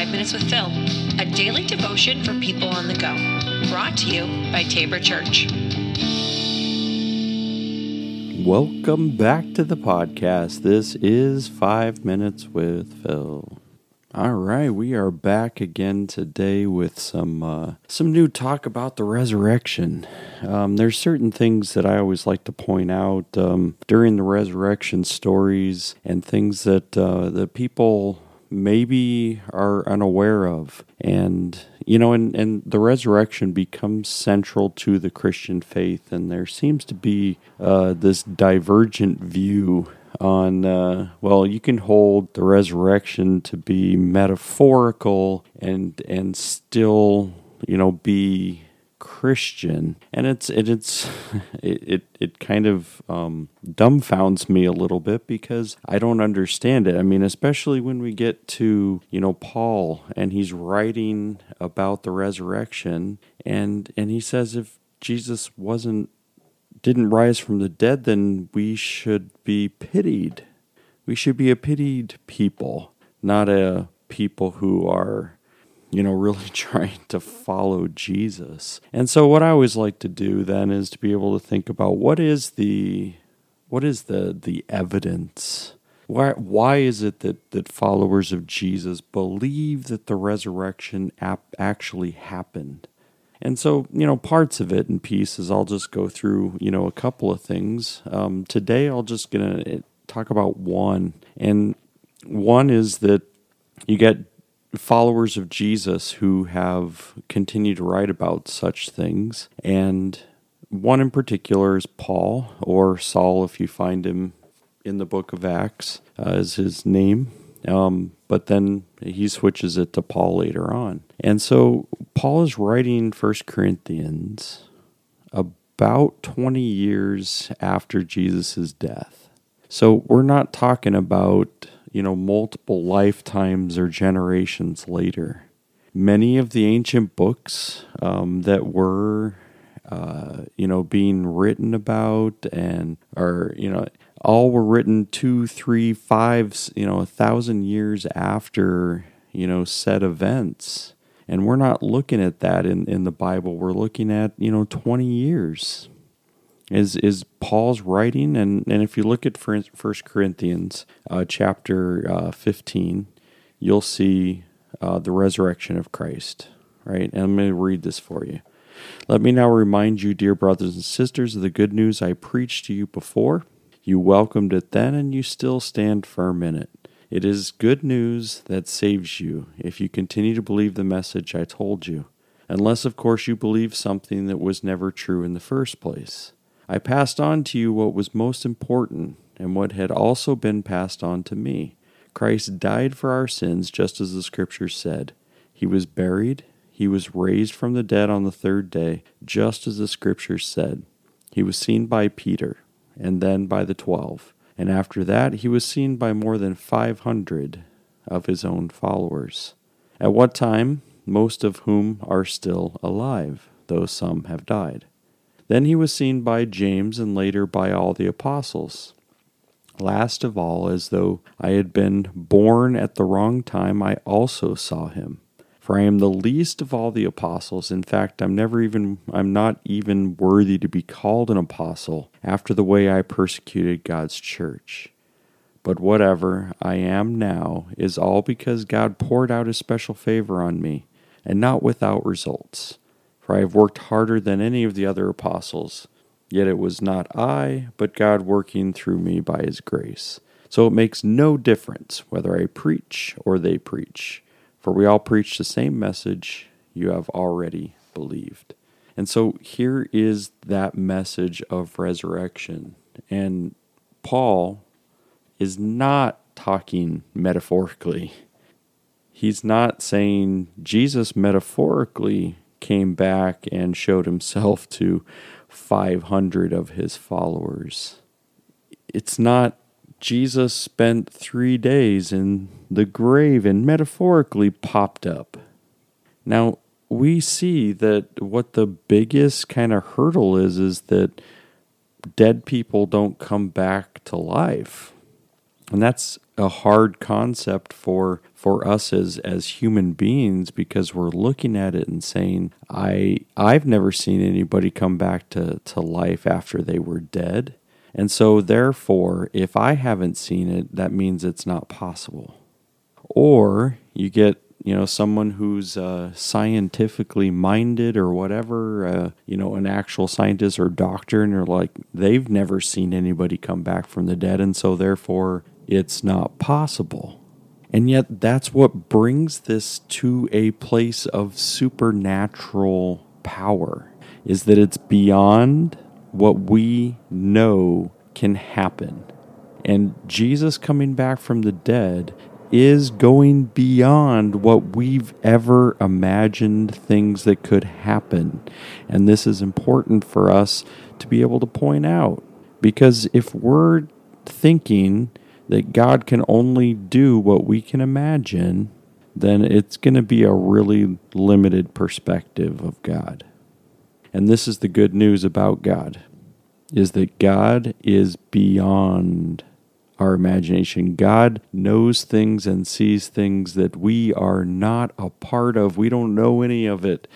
Five Minutes with Phil, a daily devotion for people on the go. Brought to you by Tabor Church. Welcome back to the podcast. This is Five Minutes with Phil. All right, we are back again today with some uh, some new talk about the resurrection. Um, there's certain things that I always like to point out um, during the resurrection stories and things that uh, the people maybe are unaware of, and you know, and and the resurrection becomes central to the Christian faith, and there seems to be uh, this divergent view on uh, well you can hold the resurrection to be metaphorical and and still you know be Christian, and it's it, it's it it, it kind of um, dumbfounds me a little bit because I don't understand it. I mean, especially when we get to you know Paul and he's writing about the resurrection, and and he says if Jesus wasn't didn't rise from the dead, then we should be pitied. We should be a pitied people, not a people who are, you know, really trying to follow Jesus. And so what I always like to do then is to be able to think about what is the what is the the evidence? Why why is it that that followers of Jesus believe that the resurrection ap- actually happened? And so, you know, parts of it in pieces, I'll just go through, you know, a couple of things. Um, today, I'll just gonna eh, talk about one, and one is that you get followers of Jesus who have continued to write about such things, and one in particular is Paul or Saul, if you find him in the book of Acts, uh, is his name. Um, but then he switches it to Paul later on. And so Paul is writing First Corinthians about 20 years after Jesus' death. So we're not talking about, you know, multiple lifetimes or generations later. Many of the ancient books um, that were, uh, you know, being written about and, are, you know, all were written two, three, five, you know, a thousand years after, you know, said events. And we're not looking at that in, in the Bible. We're looking at, you know, 20 years is is Paul's writing. And, and if you look at First Corinthians uh, chapter uh, 15, you'll see uh, the resurrection of Christ, right? And I'm going to read this for you. Let me now remind you, dear brothers and sisters, of the good news I preached to you before you welcomed it then, and you still stand firm in it. It is good news that saves you if you continue to believe the message I told you, unless, of course, you believe something that was never true in the first place. I passed on to you what was most important and what had also been passed on to me. Christ died for our sins, just as the Scriptures said. He was buried. He was raised from the dead on the third day, just as the Scriptures said. He was seen by Peter and then by the twelve. And after that, he was seen by more than 500 of his own followers. At what time, most of whom are still alive, though some have died. Then he was seen by James and later by all the apostles. Last of all, as though I had been born at the wrong time, I also saw him. For I am the least of all the apostles. In fact, I'm never even I'm not even worthy to be called an apostle after the way I persecuted God's church. But whatever I am now is all because God poured out his special favor on me, and not without results. For I have worked harder than any of the other apostles, yet it was not I, but God working through me by his grace. So it makes no difference whether I preach or they preach. For we all preach the same message you have already believed. And so here is that message of resurrection. And Paul is not talking metaphorically. He's not saying Jesus metaphorically came back and showed himself to 500 of his followers. It's not Jesus spent three days in the grave and metaphorically popped up. Now, we see that what the biggest kind of hurdle is is that dead people don't come back to life. And that's a hard concept for for us as as human beings because we're looking at it and saying I I've never seen anybody come back to to life after they were dead. And so therefore, if I haven't seen it, that means it's not possible. Or you get you know someone who's uh, scientifically minded or whatever uh, you know an actual scientist or doctor and they're like they've never seen anybody come back from the dead and so therefore it's not possible and yet that's what brings this to a place of supernatural power is that it's beyond what we know can happen and Jesus coming back from the dead is going beyond what we've ever imagined things that could happen. And this is important for us to be able to point out because if we're thinking that God can only do what we can imagine, then it's going to be a really limited perspective of God. And this is the good news about God is that God is beyond our imagination. God knows things and sees things that we are not a part of. We don't know any of it.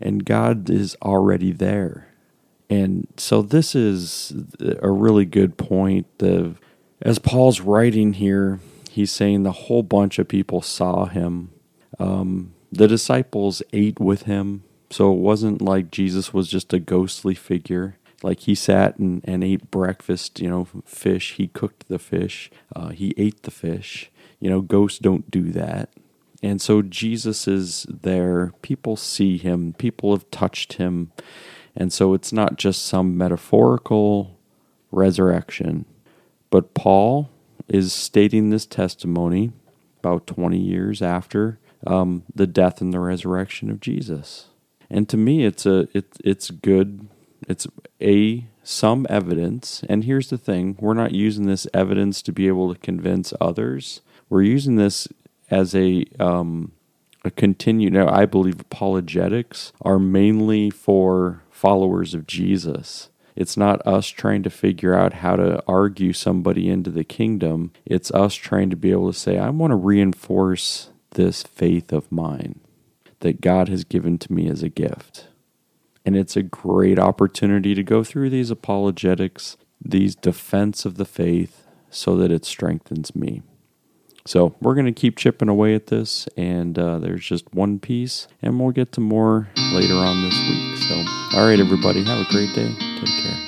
And God is already there. And so this is a really good point of as Paul's writing here, he's saying the whole bunch of people saw him. Um, the disciples ate with him. So it wasn't like Jesus was just a ghostly figure. Like he sat and, and ate breakfast, you know, fish. He cooked the fish. Uh, he ate the fish. You know, ghosts don't do that. And so Jesus is there. People see him. People have touched him. And so it's not just some metaphorical resurrection. But Paul is stating this testimony about 20 years after um, the death and the resurrection of Jesus. And to me, it's a it, it's good it's a some evidence, and here's the thing: we're not using this evidence to be able to convince others. We're using this as a um, a continue. Now, I believe apologetics are mainly for followers of Jesus. It's not us trying to figure out how to argue somebody into the kingdom. It's us trying to be able to say, I want to reinforce this faith of mine that God has given to me as a gift. And it's a great opportunity to go through these apologetics, these defense of the faith, so that it strengthens me. So we're going to keep chipping away at this, and uh, there's just one piece, and we'll get to more later on this week. So, all right, everybody, have a great day. Take care.